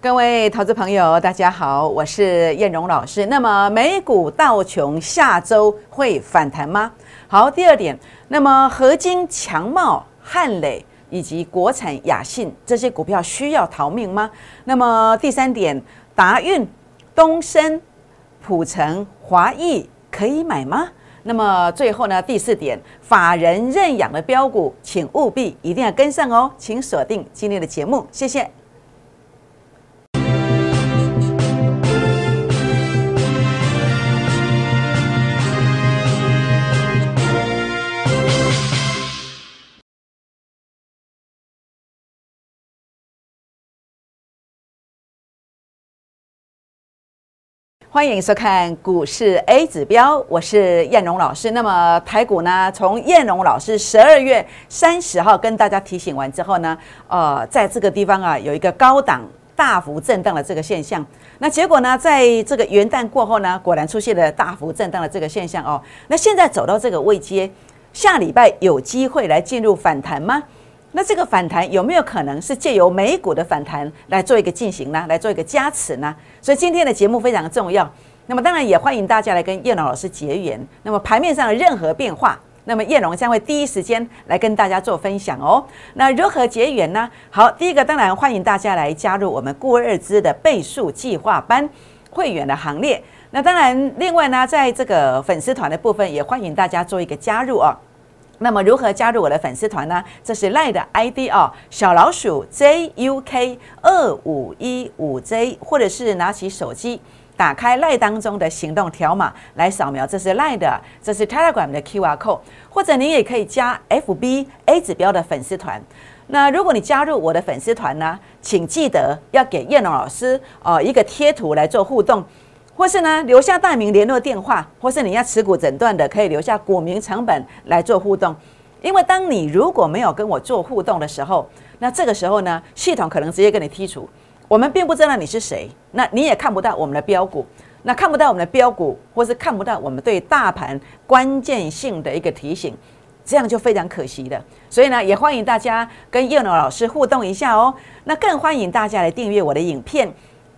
各位投资朋友，大家好，我是燕荣老师。那么美股道琼下周会反弹吗？好，第二点，那么合金、强茂、汉磊以及国产雅信这些股票需要逃命吗？那么第三点，达运、东升、普成、华谊可以买吗？那么最后呢，第四点，法人认养的标股，请务必一定要跟上哦，请锁定今天的节目，谢谢。欢迎收看股市 A 指标，我是燕荣老师。那么台股呢，从燕荣老师十二月三十号跟大家提醒完之后呢，呃，在这个地方啊，有一个高档大幅震荡的这个现象。那结果呢，在这个元旦过后呢，果然出现了大幅震荡的这个现象哦。那现在走到这个位阶，下礼拜有机会来进入反弹吗？那这个反弹有没有可能是借由美股的反弹来做一个进行呢？来做一个加持呢？所以今天的节目非常重要。那么当然也欢迎大家来跟叶龙老师结缘。那么盘面上的任何变化，那么叶龙将会第一时间来跟大家做分享哦。那如何结缘呢？好，第一个当然欢迎大家来加入我们固二资的倍数计划班会员的行列。那当然，另外呢，在这个粉丝团的部分，也欢迎大家做一个加入哦。那么如何加入我的粉丝团呢？这是赖的 ID 哦，小老鼠 JUK 二五一五 J，或者是拿起手机打开赖当中的行动条码来扫描，这是 lie 的，这是 Telegram 的 QR code，或者你也可以加 FB A 指标的粉丝团。那如果你加入我的粉丝团呢，请记得要给燕龙老师哦一个贴图来做互动。或是呢，留下大名、联络电话，或是你要持股诊断的，可以留下股名、成本来做互动。因为当你如果没有跟我做互动的时候，那这个时候呢，系统可能直接跟你剔除。我们并不知道你是谁，那你也看不到我们的标股，那看不到我们的标股，或是看不到我们对大盘关键性的一个提醒，这样就非常可惜的。所以呢，也欢迎大家跟叶诺老师互动一下哦。那更欢迎大家来订阅我的影片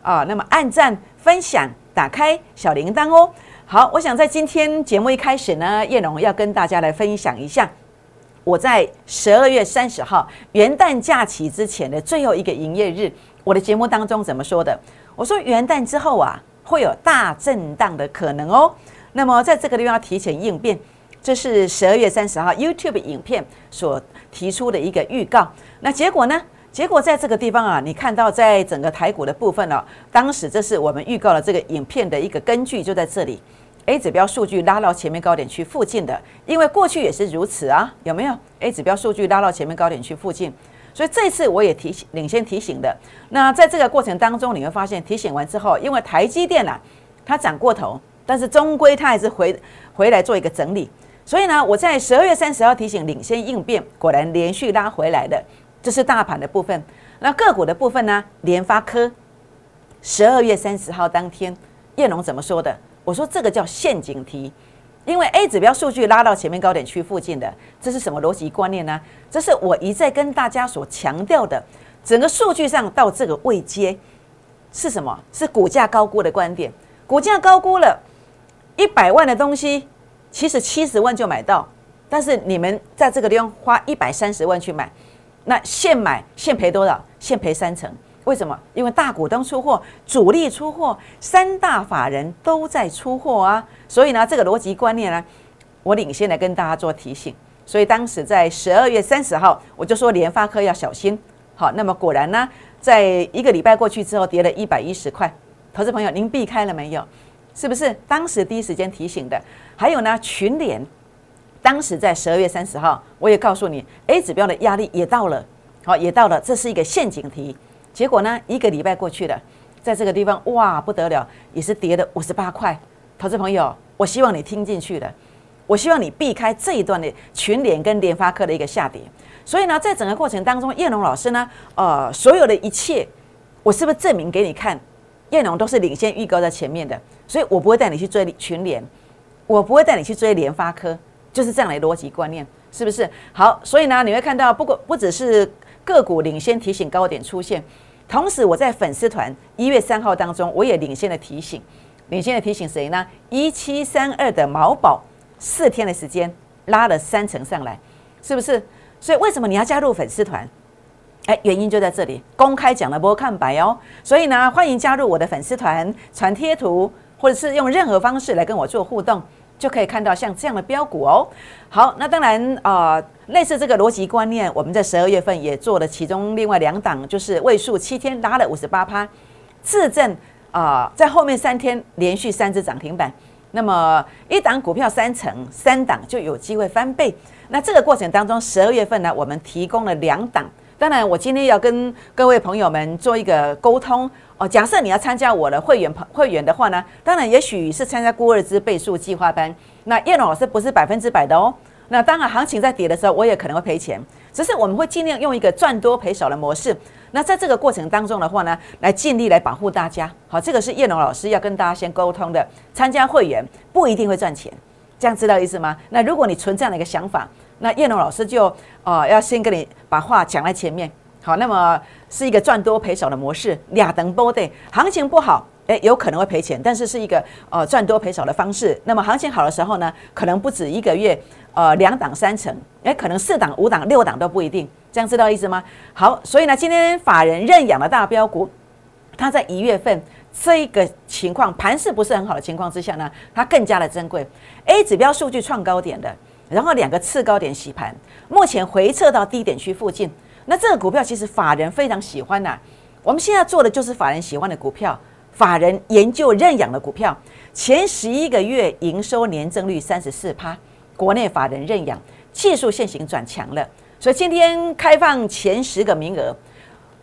啊，那么按赞分享。打开小铃铛哦。好，我想在今天节目一开始呢，叶龙要跟大家来分享一下，我在十二月三十号元旦假期之前的最后一个营业日，我的节目当中怎么说的？我说元旦之后啊，会有大震荡的可能哦。那么在这个地方要提前应变，这是十二月三十号 YouTube 影片所提出的一个预告。那结果呢？结果在这个地方啊，你看到在整个台股的部分呢，当时这是我们预告了这个影片的一个根据，就在这里，A 指标数据拉到前面高点区附近的，因为过去也是如此啊，有没有？A 指标数据拉到前面高点区附近，所以这次我也提醒领先提醒的。那在这个过程当中，你会发现提醒完之后，因为台积电啊，它涨过头，但是终归它还是回回来做一个整理，所以呢，我在十二月三十号提醒领先应变，果然连续拉回来的。这是大盘的部分，那个股的部分呢？联发科十二月三十号当天，叶龙怎么说的？我说这个叫陷阱题，因为 A 指标数据拉到前面高点区附近的，这是什么逻辑观念呢？这是我一再跟大家所强调的，整个数据上到这个位阶是什么？是股价高估的观点。股价高估了一百万的东西，其实七十万就买到，但是你们在这个地方花一百三十万去买。那现买现赔多少？现赔三成，为什么？因为大股东出货，主力出货，三大法人都在出货啊。所以呢，这个逻辑观念呢，我领先来跟大家做提醒。所以当时在十二月三十号，我就说联发科要小心。好，那么果然呢，在一个礼拜过去之后，跌了一百一十块。投资朋友，您避开了没有？是不是当时第一时间提醒的？还有呢，群联。当时在十二月三十号，我也告诉你，A 指标的压力也到了，好，也到了，这是一个陷阱题。结果呢，一个礼拜过去了，在这个地方，哇，不得了，也是跌了五十八块。投资朋友，我希望你听进去了，我希望你避开这一段的群联跟联发科的一个下跌。所以呢，在整个过程当中，叶龙老师呢，呃，所有的一切，我是不是证明给你看？叶龙都是领先预告在前面的，所以我不会带你去追群联，我不会带你去追联发科。就是这样的逻辑观念，是不是好？所以呢，你会看到，不过不只是个股领先提醒高点出现，同时我在粉丝团一月三号当中，我也领先的提醒，领先的提醒谁呢？一七三二的毛宝，四天的时间拉了三成上来，是不是？所以为什么你要加入粉丝团？哎，原因就在这里，公开讲了不看白哦。所以呢，欢迎加入我的粉丝团，传贴图，或者是用任何方式来跟我做互动。就可以看到像这样的标股哦。好，那当然啊，类似这个逻辑观念，我们在十二月份也做了其中另外两档，就是位数七天拉了五十八趴，自证啊，在后面三天连续三只涨停板。那么一档股票三成，三档就有机会翻倍。那这个过程当中，十二月份呢，我们提供了两档。当然，我今天要跟各位朋友们做一个沟通。哦，假设你要参加我的会员朋会员的话呢，当然也许是参加孤二资倍数计划班。那叶龙老师不是百分之百的哦。那当然，行情在跌的时候，我也可能会赔钱。只是我们会尽量用一个赚多赔少的模式。那在这个过程当中的话呢，来尽力来保护大家。好，这个是叶龙老师要跟大家先沟通的。参加会员不一定会赚钱，这样知道意思吗？那如果你存这样的一个想法，那叶龙老师就哦要先跟你把话讲在前面。好，那么是一个赚多赔少的模式，俩等波的行情不好，诶，有可能会赔钱，但是是一个呃赚多赔少的方式。那么行情好的时候呢，可能不止一个月，呃，两档三成，诶，可能四档五档六档都不一定，这样知道意思吗？好，所以呢，今天法人认养的大标股，它在一月份这一个情况盘势不是很好的情况之下呢，它更加的珍贵。A 指标数据创高点的，然后两个次高点洗盘，目前回撤到低点区附近。那这个股票其实法人非常喜欢呐，我们现在做的就是法人喜欢的股票，法人研究认养的股票，前十一个月营收年增率三十四趴，国内法人认养技术线型转强了，所以今天开放前十个名额，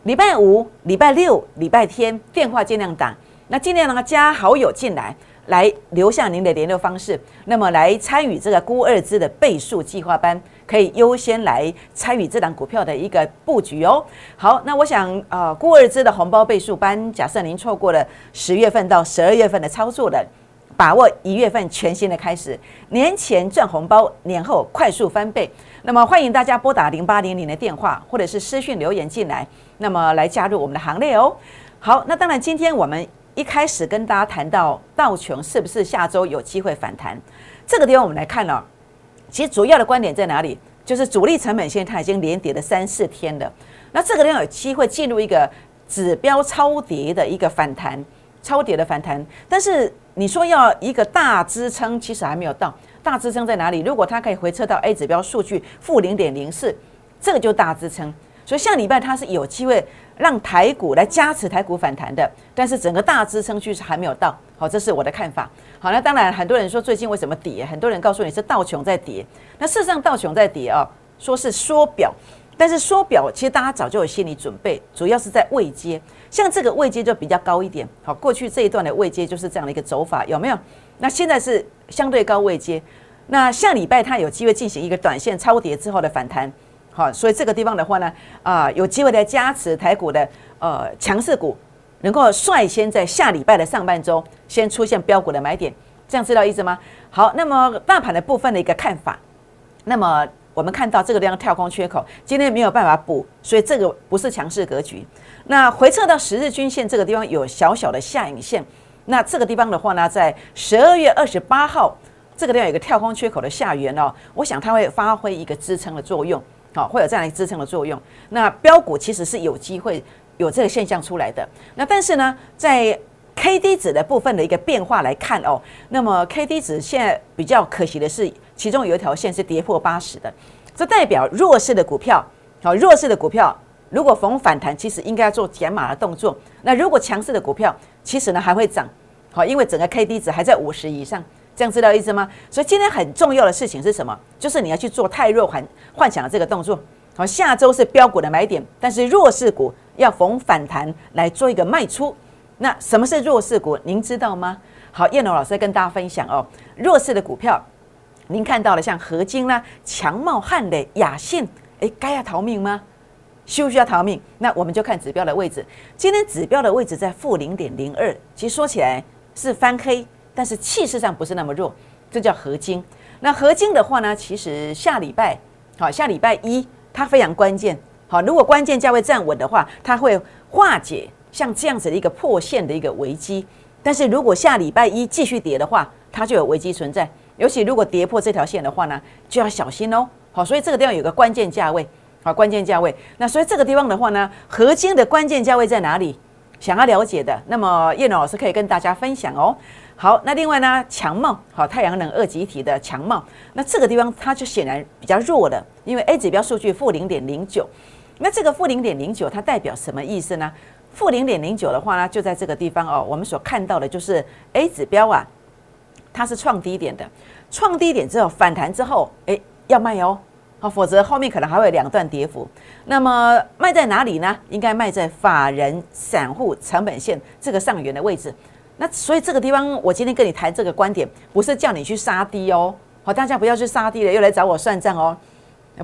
礼拜五、礼拜六、礼拜天电话尽量打，那尽量呢加好友进来。来留下您的联络方式，那么来参与这个估二资的倍数计划班，可以优先来参与这档股票的一个布局哦。好，那我想啊，估二资的红包倍数班，假设您错过了十月份到十二月份的操作的，把握一月份全新的开始，年前赚红包，年后快速翻倍。那么欢迎大家拨打零八零零的电话，或者是私讯留言进来，那么来加入我们的行列哦。好，那当然今天我们。一开始跟大家谈到道琼是不是下周有机会反弹，这个地方我们来看了，其实主要的观点在哪里？就是主力成本线它已经连跌了三四天了，那这个地方有机会进入一个指标超跌的一个反弹，超跌的反弹。但是你说要一个大支撑，其实还没有到。大支撑在哪里？如果它可以回撤到 A 指标数据负零点零四，这个就大支撑。所以下礼拜它是有机会。让台股来加持台股反弹的，但是整个大支撑趋势还没有到，好，这是我的看法。好，那当然很多人说最近为什么跌？很多人告诉你是道琼在跌，那事实上道琼在跌啊，说是缩表，但是缩表其实大家早就有心理准备，主要是在位阶，像这个位阶就比较高一点。好，过去这一段的位阶就是这样的一个走法，有没有？那现在是相对高位阶，那下礼拜它有机会进行一个短线超跌之后的反弹。好，所以这个地方的话呢，啊，有机会来加持台股的呃强势股，能够率先在下礼拜的上半周先出现标股的买点，这样知道意思吗？好，那么大盘的部分的一个看法，那么我们看到这个地方跳空缺口，今天没有办法补，所以这个不是强势格局。那回撤到十日均线这个地方有小小的下影线，那这个地方的话呢，在十二月二十八号这个地方有一个跳空缺口的下缘哦，我想它会发挥一个支撑的作用。好，会有这样一个支撑的作用。那标股其实是有机会有这个现象出来的。那但是呢，在 K D 值的部分的一个变化来看哦，那么 K D 值现在比较可惜的是，其中有一条线是跌破八十的，这代表弱势的股票。好，弱势的股票如果逢反弹，其实应该要做减码的动作。那如果强势的股票，其实呢还会涨。好，因为整个 K D 值还在五十以上。这样知道意思吗？所以今天很重要的事情是什么？就是你要去做太弱幻幻想的这个动作。好，下周是标股的买点，但是弱势股要逢反弹来做一个卖出。那什么是弱势股？您知道吗？好，燕龙老师跟大家分享哦，弱势的股票，您看到了像合金啦、强茂、汉磊、雅信，诶，该要逃命吗？需不需要逃命？那我们就看指标的位置。今天指标的位置在负零点零二，其实说起来是翻黑。但是气势上不是那么弱，这叫合金。那合金的话呢，其实下礼拜好，下礼拜一它非常关键。好，如果关键价位站稳的话，它会化解像这样子的一个破线的一个危机。但是如果下礼拜一继续跌的话，它就有危机存在。尤其如果跌破这条线的话呢，就要小心哦。好，所以这个地方有个关键价位，好，关键价位。那所以这个地方的话呢，合金的关键价位在哪里？想要了解的，那么叶龙老师可以跟大家分享哦。好，那另外呢，强茂，好，太阳能二级体的强茂，那这个地方它就显然比较弱的，因为 A 指标数据负零点零九。那这个负零点零九它代表什么意思呢？负零点零九的话呢，就在这个地方哦。我们所看到的就是 A 指标啊，它是创低点的，创低点之后反弹之后，哎，要卖哦，好，否则后面可能还会有两段跌幅。那么卖在哪里呢？应该卖在法人散户成本线这个上缘的位置。那所以这个地方，我今天跟你谈这个观点，不是叫你去杀低哦，好，大家不要去杀低了，又来找我算账哦。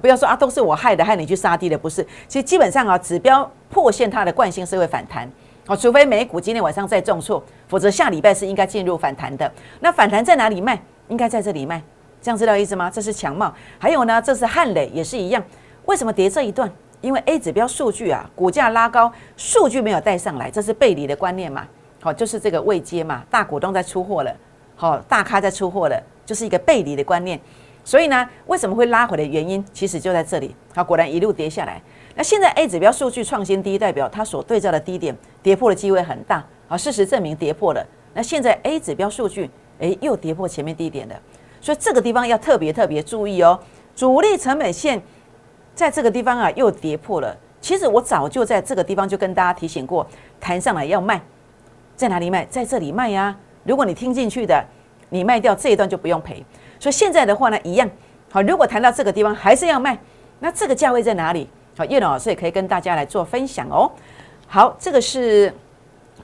不要说啊，都是我害的，害你去杀低的，不是。其实基本上啊，指标破线它的惯性是会反弹，哦，除非美股今天晚上再重挫，否则下礼拜是应该进入反弹的。那反弹在哪里卖？应该在这里卖，这样知道意思吗？这是强茂，还有呢，这是汉磊也是一样。为什么跌这一段？因为 A 指标数据啊，股价拉高，数据没有带上来，这是背离的观念嘛。好，就是这个未接嘛，大股东在出货了，好，大咖在出货了，就是一个背离的观念。所以呢，为什么会拉回的原因，其实就在这里。好，果然一路跌下来。那现在 A 指标数据创新低，代表它所对照的低点跌破的机会很大。好，事实证明跌破了。那现在 A 指标数据，诶，又跌破前面低点了。所以这个地方要特别特别注意哦。主力成本线在这个地方啊，又跌破了。其实我早就在这个地方就跟大家提醒过，弹上来要卖，在哪里卖？在这里卖呀。如果你听进去的，你卖掉这一段就不用赔。所以现在的话呢，一样好。如果谈到这个地方还是要卖，那这个价位在哪里？好，叶老师也可以跟大家来做分享哦。好，这个是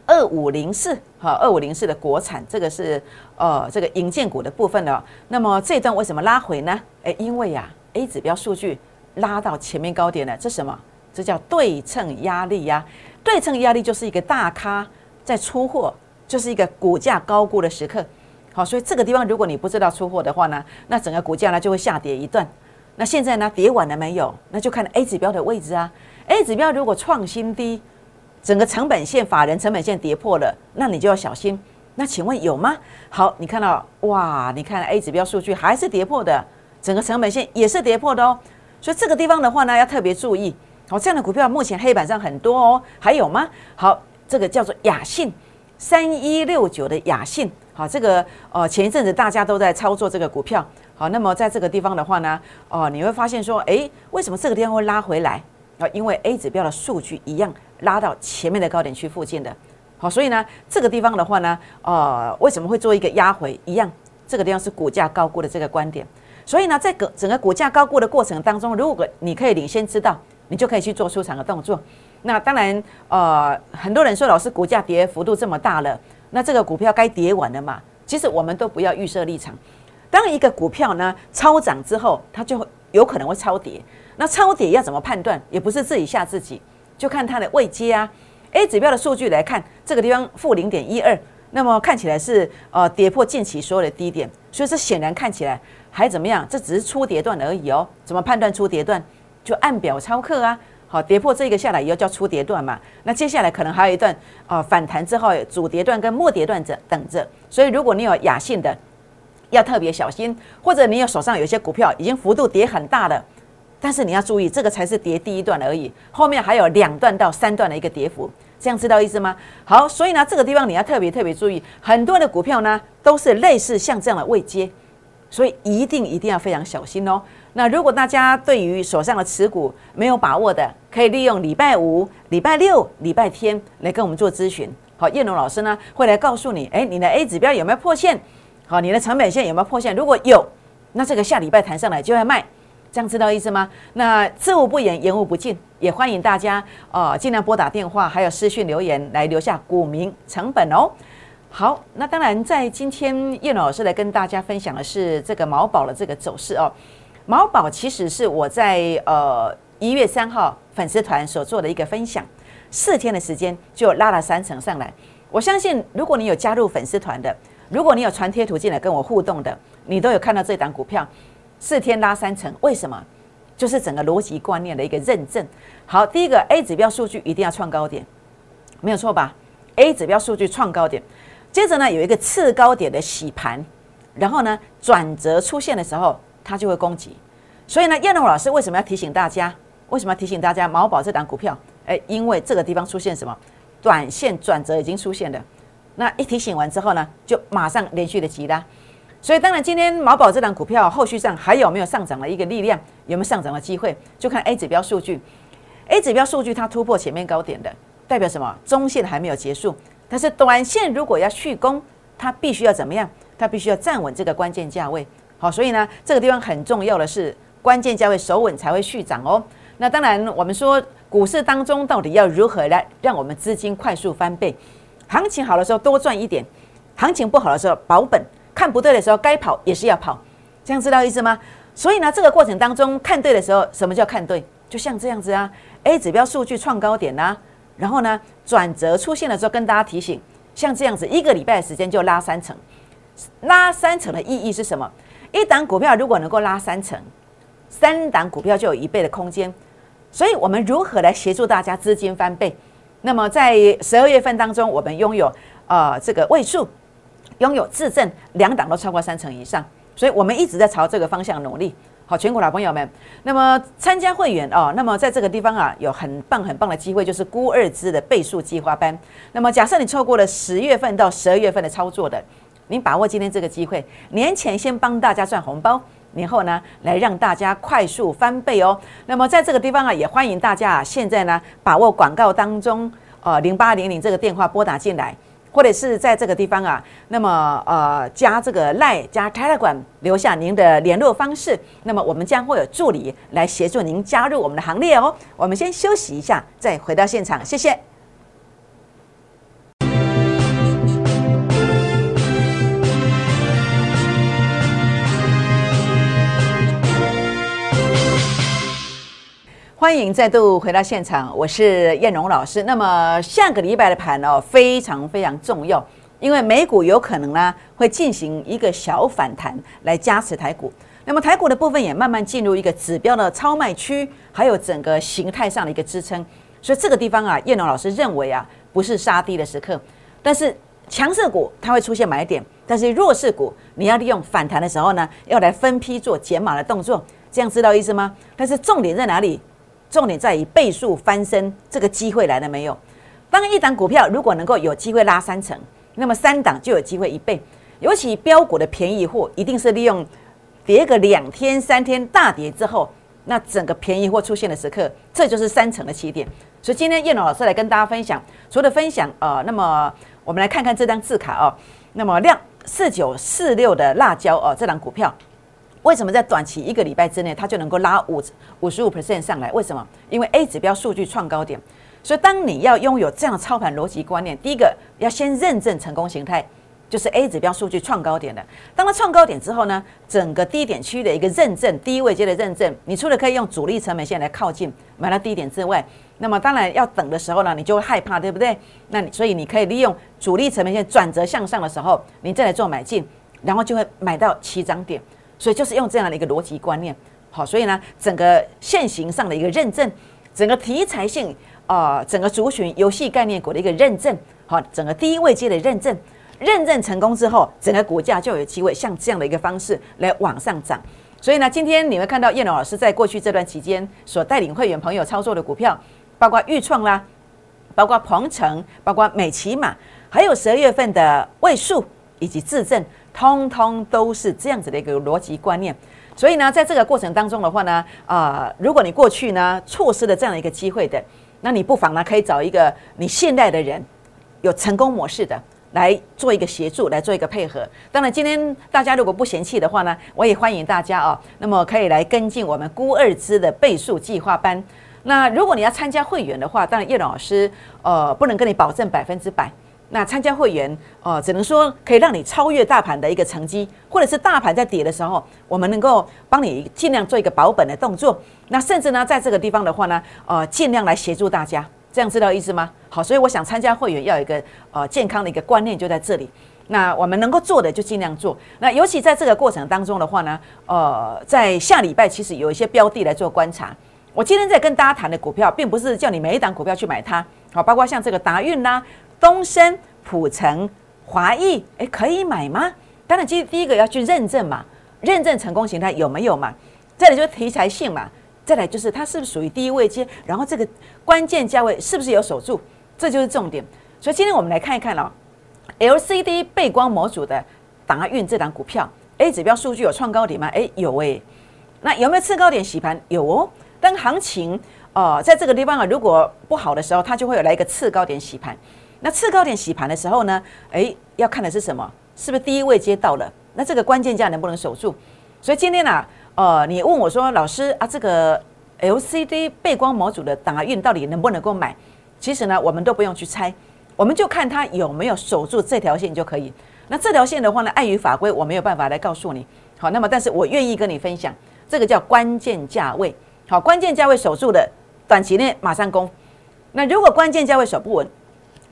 二五零四，好，二五零四的国产，这个是呃这个银建股的部分了。那么这一段为什么拉回呢？诶，因为呀，A 指标数据拉到前面高点了，这什么？这叫对称压力呀。对称压力就是一个大咖在出货，就是一个股价高估的时刻。好，所以这个地方如果你不知道出货的话呢，那整个股价呢就会下跌一段。那现在呢跌完了没有？那就看 A 指标的位置啊。A 指标如果创新低，整个成本线、法人成本线跌破了，那你就要小心。那请问有吗？好，你看到哇？你看 A 指标数据还是跌破的，整个成本线也是跌破的哦。所以这个地方的话呢，要特别注意。好，这样的股票目前黑板上很多哦。还有吗？好，这个叫做雅信三一六九的雅信。好，这个呃，前一阵子大家都在操作这个股票。好，那么在这个地方的话呢，哦，你会发现说，哎，为什么这个地方会拉回来？啊，因为 A 指标的数据一样拉到前面的高点区附近的。好，所以呢，这个地方的话呢，呃，为什么会做一个压回？一样，这个地方是股价高估的这个观点。所以呢，在个整个股价高估的过程当中，如果你可以领先知道，你就可以去做出场的动作。那当然，呃，很多人说，老师，股价跌幅度这么大了。那这个股票该跌完了嘛？其实我们都不要预设立场。当一个股票呢超涨之后，它就有可能会超跌。那超跌要怎么判断？也不是自己吓自己，就看它的位阶啊。A 指标的数据来看，这个地方负零点一二，那么看起来是呃跌破近期所有的低点，所以这显然看起来还怎么样？这只是初跌段而已哦。怎么判断初跌段？就按表操课啊。好，跌破这个下来以后叫初跌段嘛，那接下来可能还有一段啊反弹之后主跌段跟末跌段者等着，所以如果你有雅信的，要特别小心，或者你有手上有些股票已经幅度跌很大了，但是你要注意，这个才是跌第一段而已，后面还有两段到三段的一个跌幅，这样知道意思吗？好，所以呢这个地方你要特别特别注意，很多的股票呢都是类似像这样的位阶，所以一定一定要非常小心哦。那如果大家对于手上的持股没有把握的，可以利用礼拜五、礼拜六、礼拜天来跟我们做咨询。好，叶龙老师呢会来告诉你，哎，你的 A 指标有没有破线？好，你的成本线有没有破线？如果有，那这个下礼拜弹上来就要卖，这样知道意思吗？那知无不言，言无不尽，也欢迎大家哦尽量拨打电话，还有私讯留言来留下股民成本哦。好，那当然在今天叶龙老师来跟大家分享的是这个毛宝的这个走势哦。毛宝其实是我在呃一月三号粉丝团所做的一个分享，四天的时间就拉了三成上来。我相信，如果你有加入粉丝团的，如果你有传贴图进来跟我互动的，你都有看到这档股票四天拉三成。为什么？就是整个逻辑观念的一个认证。好，第一个 A 指标数据一定要创高点，没有错吧？A 指标数据创高点，接着呢有一个次高点的洗盘，然后呢转折出现的时候，它就会攻击。所以呢，燕龙老师为什么要提醒大家？为什么要提醒大家毛宝这档股票？哎，因为这个地方出现什么？短线转折已经出现了。那一提醒完之后呢，就马上连续的急拉。所以当然今天毛宝这档股票后续上还有没有上涨的一个力量？有没有上涨的机会？就看 A 指标数据。A 指标数据它突破前面高点的。代表什么？中线还没有结束，但是短线如果要续攻，它必须要怎么样？它必须要站稳这个关键价位。好，所以呢，这个地方很重要的是关键价位守稳才会续涨哦。那当然，我们说股市当中到底要如何来让我们资金快速翻倍？行情好的时候多赚一点，行情不好的时候保本。看不对的时候该跑也是要跑，这样知道意思吗？所以呢，这个过程当中看对的时候，什么叫看对？就像这样子啊，A 指标数据创高点呐。然后呢，转折出现的时候，跟大家提醒，像这样子一个礼拜的时间就拉三成，拉三成的意义是什么？一档股票如果能够拉三成，三档股票就有一倍的空间。所以我们如何来协助大家资金翻倍？那么在十二月份当中，我们拥有呃这个位数，拥有自证两档都超过三成以上，所以我们一直在朝这个方向努力。好，全国老朋友们，那么参加会员哦，那么在这个地方啊，有很棒很棒的机会，就是估二支的倍数计划班。那么假设你错过了十月份到十二月份的操作的，您把握今天这个机会，年前先帮大家赚红包，年后呢来让大家快速翻倍哦。那么在这个地方啊，也欢迎大家啊，现在呢把握广告当中呃零八零零这个电话拨打进来。或者是在这个地方啊，那么呃加这个 Line 加 Telegram 留下您的联络方式，那么我们将会有助理来协助您加入我们的行列哦。我们先休息一下，再回到现场，谢谢。欢迎再度回到现场，我是燕荣老师。那么下个礼拜的盘哦，非常非常重要，因为美股有可能呢会进行一个小反弹来加持台股。那么台股的部分也慢慢进入一个指标的超卖区，还有整个形态上的一个支撑。所以这个地方啊，燕荣老师认为啊，不是杀低的时刻，但是强势股它会出现买点，但是弱势股你要利用反弹的时候呢，要来分批做减码的动作，这样知道意思吗？但是重点在哪里？重点在于倍数翻身这个机会来了没有？当一档股票如果能够有机会拉三成，那么三档就有机会一倍。尤其标股的便宜货，一定是利用跌个两天三天大跌之后，那整个便宜货出现的时刻，这就是三成的起点。所以今天叶龙老师来跟大家分享，除了分享呃，那么我们来看看这张字卡哦，那么量四九四六的辣椒哦，这档股票。为什么在短期一个礼拜之内，它就能够拉五五十五 percent 上来？为什么？因为 A 指标数据创高点，所以当你要拥有这样操盘逻辑观念，第一个要先认证成功形态，就是 A 指标数据创高点的。当它创高点之后呢，整个低点区的一个认证，低位阶的认证，你除了可以用主力成本线来靠近买到低点之外，那么当然要等的时候呢，你就会害怕，对不对？那你所以你可以利用主力成本线转折向上的时候，你再来做买进，然后就会买到起涨点。所以就是用这样的一个逻辑观念，好，所以呢，整个现行上的一个认证，整个题材性啊，整个族群游戏概念股的一个认证，好，整个低位阶的认证，认证成功之后，整个股价就有机会像这样的一个方式来往上涨。所以呢，今天你会看到叶龙老师在过去这段期间所带领会员朋友操作的股票，包括豫创啦，包括鹏程，包括美骑马，还有十二月份的位数以及自证。通通都是这样子的一个逻辑观念，所以呢，在这个过程当中的话呢，啊，如果你过去呢错失了这样一个机会的，那你不妨呢可以找一个你信赖的人，有成功模式的来做一个协助，来做一个配合。当然，今天大家如果不嫌弃的话呢，我也欢迎大家哦，那么可以来跟进我们孤二支的倍数计划班。那如果你要参加会员的话，当然叶老师呃不能跟你保证百分之百。那参加会员哦，只能说可以让你超越大盘的一个成绩，或者是大盘在跌的时候，我们能够帮你尽量做一个保本的动作。那甚至呢，在这个地方的话呢，呃，尽量来协助大家，这样知道意思吗？好，所以我想参加会员要有一个呃健康的一个观念就在这里。那我们能够做的就尽量做。那尤其在这个过程当中的话呢，呃，在下礼拜其实有一些标的来做观察。我今天在跟大家谈的股票，并不是叫你每一档股票去买它。好，包括像这个达运啦、东升、普成、华裔，哎，可以买吗？当然，其实第一个要去认证嘛，认证成功形态有没有嘛？再来就是题材性嘛，再来就是它是不是属于第一位阶，然后这个关键价位是不是有守住，这就是重点。所以今天我们来看一看哦，LCD 背光模组的达运这档股票，A 指标数据有创高点吗？哎，有哎。那有没有次高点洗盘？有哦。当行情哦，在这个地方啊，如果不好的时候，它就会有来一个次高点洗盘。那次高点洗盘的时候呢，哎，要看的是什么？是不是第一位接到了？那这个关键价能不能守住？所以今天呢，呃，你问我说，老师啊，这个 LCD 背光模组的打印到底能不能够买？其实呢，我们都不用去猜，我们就看它有没有守住这条线就可以。那这条线的话呢，碍于法规，我没有办法来告诉你。好，那么但是我愿意跟你分享，这个叫关键价位。好，关键价位守住的，短期内马上攻。那如果关键价位守不稳，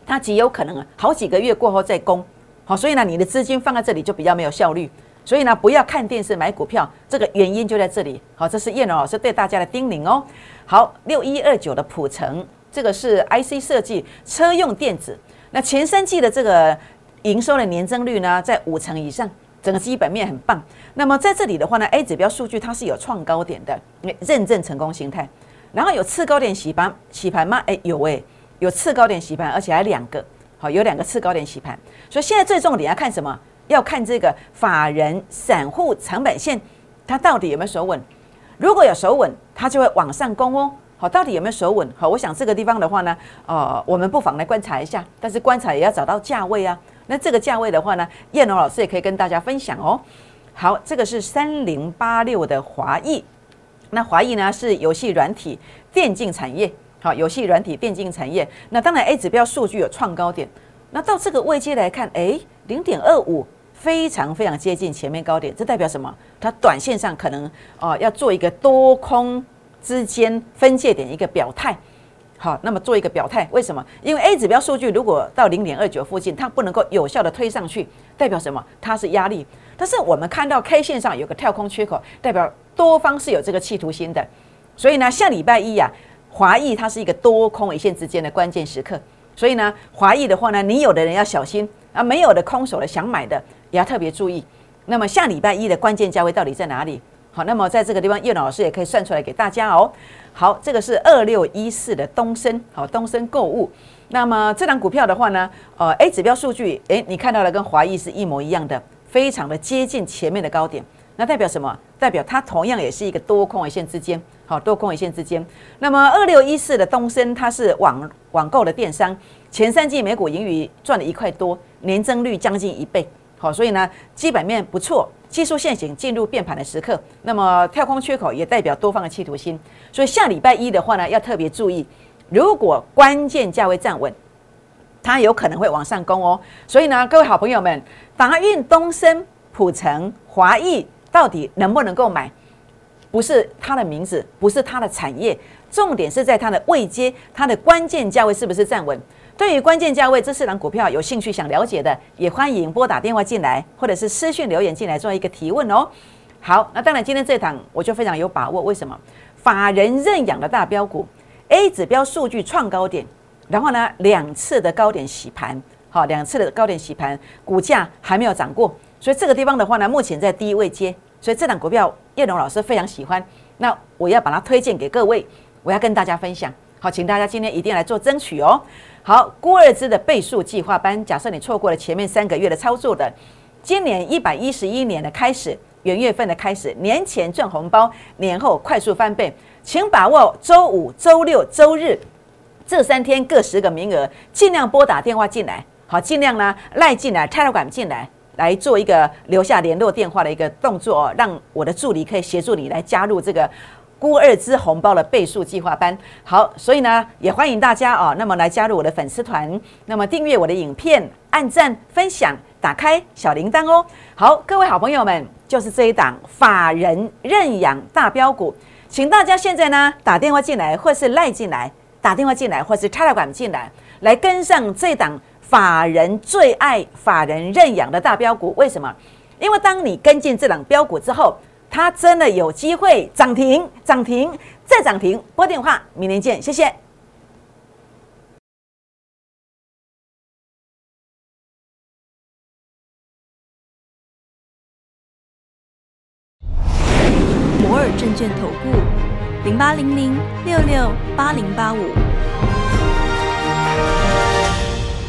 它极有可能啊，好几个月过后再攻。好，所以呢，你的资金放在这里就比较没有效率。所以呢，不要看电视买股票，这个原因就在这里。好，这是叶龙老师对大家的叮咛哦。好，六一二九的普成，这个是 IC 设计车用电子。那前三季的这个营收的年增率呢，在五成以上。整个基本面很棒，那么在这里的话呢，A 指标数据它是有创高点的，认证成功形态，然后有次高点洗盘洗盘吗？哎，有哎，有次高点洗盘，而且还两个，好，有两个次高点洗盘，所以现在最重点要看什么？要看这个法人散户成本线，它到底有没有守稳？如果有守稳，它就会往上攻哦。好，到底有没有守稳？好，我想这个地方的话呢，呃，我们不妨来观察一下，但是观察也要找到价位啊。那这个价位的话呢，燕龙老师也可以跟大家分享哦。好，这个是三零八六的华裔，那华裔呢是游戏软体电竞产业，好，游戏软体电竞产业。那当然 A 指标数据有创高点，那到这个位阶来看，哎，零点二五非常非常接近前面高点，这代表什么？它短线上可能啊要做一个多空之间分界点一个表态。好，那么做一个表态，为什么？因为 A 指标数据如果到零点二九附近，它不能够有效的推上去，代表什么？它是压力。但是我们看到 K 线上有个跳空缺口，代表多方是有这个企图心的。所以呢，下礼拜一呀，华裔它是一个多空一线之间的关键时刻。所以呢，华裔的话呢，你有的人要小心啊，没有的空手的想买的也要特别注意。那么下礼拜一的关键价位到底在哪里？好，那么在这个地方，叶老师也可以算出来给大家哦。好，这个是二六一四的东升，好，东升购物。那么这档股票的话呢，呃，A 指标数据，诶，你看到了跟华谊是一模一样的，非常的接近前面的高点。那代表什么？代表它同样也是一个多空一线之间，好，多空一线之间。那么二六一四的东升，它是网网购的电商，前三季每股盈余赚了一块多，年增率将近一倍。好，所以呢，基本面不错。技术线型进入变盘的时刻，那么跳空缺口也代表多方的企图心，所以下礼拜一的话呢，要特别注意，如果关键价位站稳，它有可能会往上攻哦。所以呢，各位好朋友们，达运、东升、普成、华裔到底能不能够买？不是它的名字，不是它的产业，重点是在它的位阶，它的关键价位是不是站稳？对于关键价位这四档股票有兴趣想了解的，也欢迎拨打电话进来，或者是私讯留言进来做一个提问哦。好，那当然今天这档我就非常有把握，为什么？法人认养的大标股，A 指标数据创高点，然后呢两次的高点洗盘，好，两次的高点洗盘，股价还没有涨过，所以这个地方的话呢，目前在低位接，所以这档股票叶龙老师非常喜欢，那我要把它推荐给各位，我要跟大家分享。好，请大家今天一定来做争取哦。好，郭二支的倍数计划班，假设你错过了前面三个月的操作的，今年一百一十一年的开始，元月份的开始，年前赚红包，年后快速翻倍，请把握周五、周六、周日这三天各十个名额，尽量拨打电话进来，好，尽量呢赖进来、泰 a 管进来，来做一个留下联络电话的一个动作，让我的助理可以协助你来加入这个。孤二支红包的倍数计划班，好，所以呢，也欢迎大家啊，那么来加入我的粉丝团，那么订阅我的影片，按赞、分享，打开小铃铛哦。好，各位好朋友们，就是这一档法人认养大标股，请大家现在呢打电话进来，或是赖进来，打电话进来，或是插了管进来，来跟上这档法人最爱法人认养的大标股。为什么？因为当你跟进这档标股之后它真的有机会涨停涨停再涨停。拨电话明天见谢谢。摩尔证券投顾零八零零六六八零八五。